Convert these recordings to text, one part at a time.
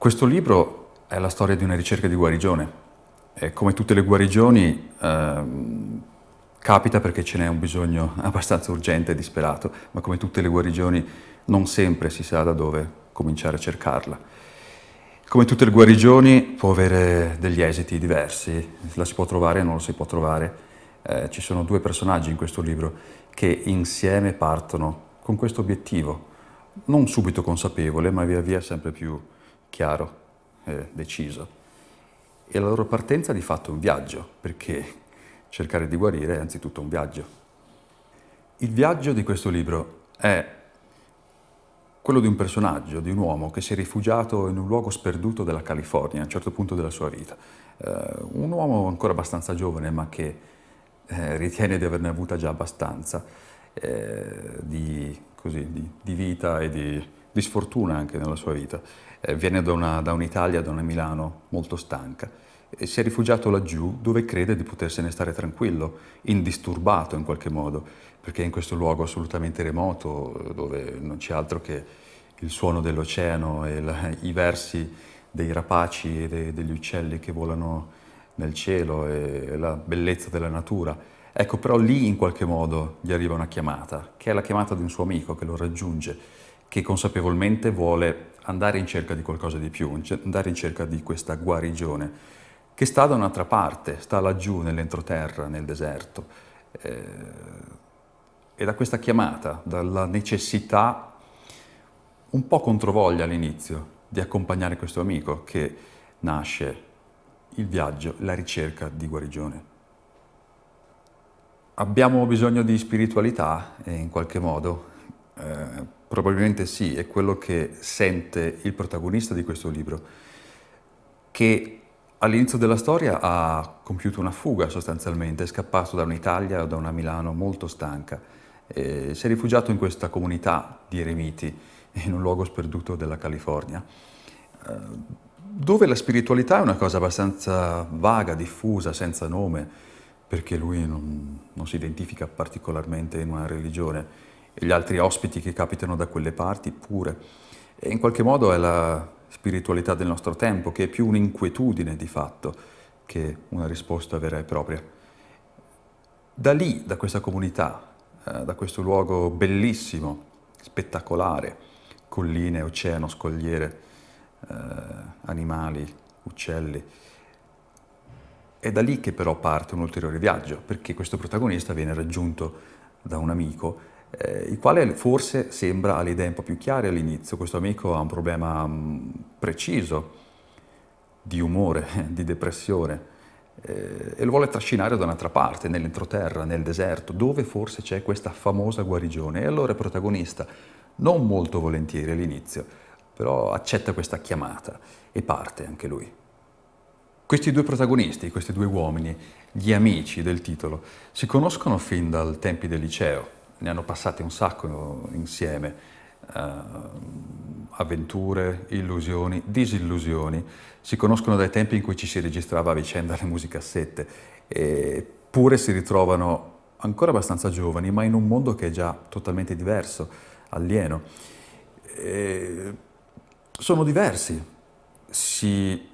Questo libro è la storia di una ricerca di guarigione. E come tutte le guarigioni, ehm, capita perché ce n'è un bisogno abbastanza urgente e disperato, ma come tutte le guarigioni non sempre si sa da dove cominciare a cercarla. Come tutte le guarigioni può avere degli esiti diversi, la si può trovare o non la si può trovare. Eh, ci sono due personaggi in questo libro che insieme partono con questo obiettivo, non subito consapevole, ma via via sempre più chiaro e deciso. E la loro partenza di fatto è un viaggio, perché cercare di guarire è anzitutto un viaggio. Il viaggio di questo libro è quello di un personaggio, di un uomo che si è rifugiato in un luogo sperduto della California a un certo punto della sua vita. Uh, un uomo ancora abbastanza giovane, ma che eh, ritiene di averne avuta già abbastanza eh, di, così, di, di, vita e di, di sfortuna anche nella sua vita. Eh, viene da, una, da, un'Italia, da una Milano molto stanca. E si è rifugiato laggiù dove crede di potersene stare tranquillo, indisturbato in qualche modo, perché in questo luogo assolutamente remoto dove non c'è altro che il suono dell'oceano e la, i versi dei rapaci e de, degli uccelli che volano nel cielo e la bellezza della natura. Ecco, però lì in qualche modo gli arriva una chiamata, che è la chiamata di un suo amico che lo raggiunge, che consapevolmente vuole andare in cerca di qualcosa di più, andare in cerca di questa guarigione, che sta da un'altra parte, sta laggiù nell'entroterra, nel deserto. Eh, e da questa chiamata, dalla necessità, un po' controvoglia all'inizio, di accompagnare questo amico che nasce il viaggio, la ricerca di guarigione. Abbiamo bisogno di spiritualità eh, in qualche modo. Eh, Probabilmente sì, è quello che sente il protagonista di questo libro, che all'inizio della storia ha compiuto una fuga sostanzialmente, è scappato da un'Italia o da una Milano molto stanca, e si è rifugiato in questa comunità di eremiti in un luogo sperduto della California, eh, dove la spiritualità è una cosa abbastanza vaga, diffusa, senza nome, perché lui non, non si identifica particolarmente in una religione e gli altri ospiti che capitano da quelle parti pure. E in qualche modo è la spiritualità del nostro tempo, che è più un'inquietudine di fatto che una risposta vera e propria. Da lì, da questa comunità, eh, da questo luogo bellissimo, spettacolare, colline, oceano, scogliere, eh, animali, uccelli, è da lì che però parte un ulteriore viaggio, perché questo protagonista viene raggiunto da un amico eh, il quale forse sembra ha le idee un po' più chiare all'inizio. Questo amico ha un problema mh, mm, preciso di umore, di depressione eh, e lo vuole trascinare da un'altra parte, nell'entroterra, nel deserto, dove forse c'è questa famosa guarigione. E allora è protagonista, non molto volentieri all'inizio, però accetta questa chiamata e parte anche lui. Questi due protagonisti, questi due uomini, gli amici del titolo, si conoscono fin dal tempi del liceo ne hanno passate un sacco insieme. Uh, avventure, illusioni, disillusioni. Si conoscono dai tempi in cui ci si registrava a vicenda le musicassette, eppure si ritrovano ancora abbastanza giovani, ma in un mondo che è già totalmente diverso, alieno. E sono diversi, si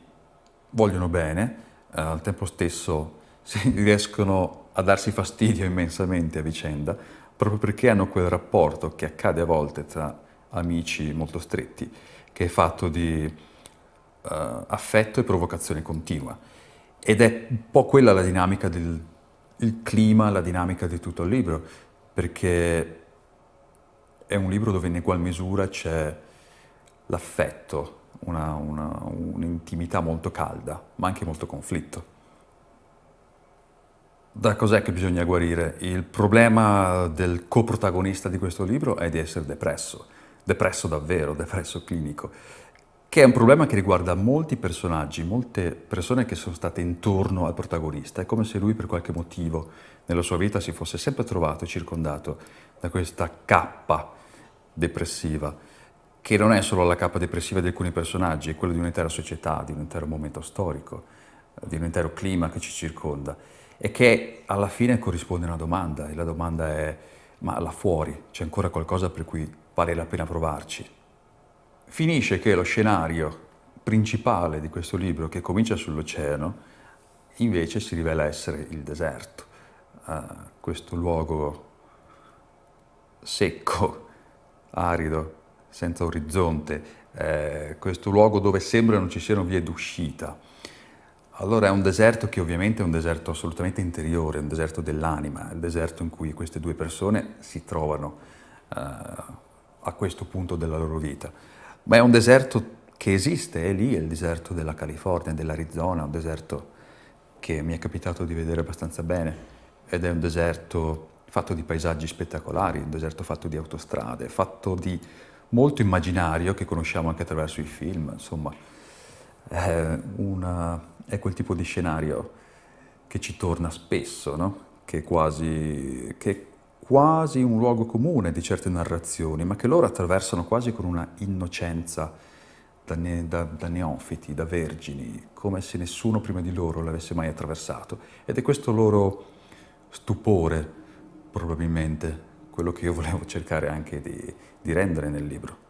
vogliono bene, eh, al tempo stesso si riescono a darsi fastidio immensamente a vicenda, proprio perché hanno quel rapporto che accade a volte tra amici molto stretti, che è fatto di uh, affetto e provocazione continua. Ed è un po' quella la dinamica del clima, la dinamica di tutto il libro, perché è un libro dove in egual misura c'è l'affetto, una, una, un'intimità molto calda, ma anche molto conflitto. Da cos'è che bisogna guarire? Il problema del coprotagonista di questo libro è di essere depresso, depresso davvero, depresso clinico, che è un problema che riguarda molti personaggi, molte persone che sono state intorno al protagonista. È come se lui per qualche motivo nella sua vita si fosse sempre trovato circondato da questa cappa depressiva, che non è solo la cappa depressiva di alcuni personaggi, è quella di un'intera società, di un intero momento storico, di un intero clima che ci circonda e che alla fine corrisponde a una domanda e la domanda è ma là fuori c'è ancora qualcosa per cui vale la pena provarci? Finisce che lo scenario principale di questo libro, che comincia sull'oceano, invece si rivela essere il deserto, uh, questo luogo secco, arido, senza orizzonte, eh, questo luogo dove sembra non ci siano vie d'uscita. Allora è un deserto che ovviamente è un deserto assolutamente interiore, un deserto dell'anima, il deserto in cui queste due persone si trovano eh, a questo punto della loro vita. Ma è un deserto che esiste, è lì, è il deserto della California, dell'Arizona, un deserto che mi è capitato di vedere abbastanza bene ed è un deserto fatto di paesaggi spettacolari, un deserto fatto di autostrade, fatto di molto immaginario che conosciamo anche attraverso i film, insomma, è, una, è quel tipo di scenario che ci torna spesso, no? che, è quasi, che è quasi un luogo comune di certe narrazioni, ma che loro attraversano quasi con una innocenza da, ne, da, da, neofiti, da vergini, come se nessuno prima di loro l'avesse mai attraversato. Ed è questo loro stupore probabilmente quello che io volevo cercare anche di, di rendere nel libro.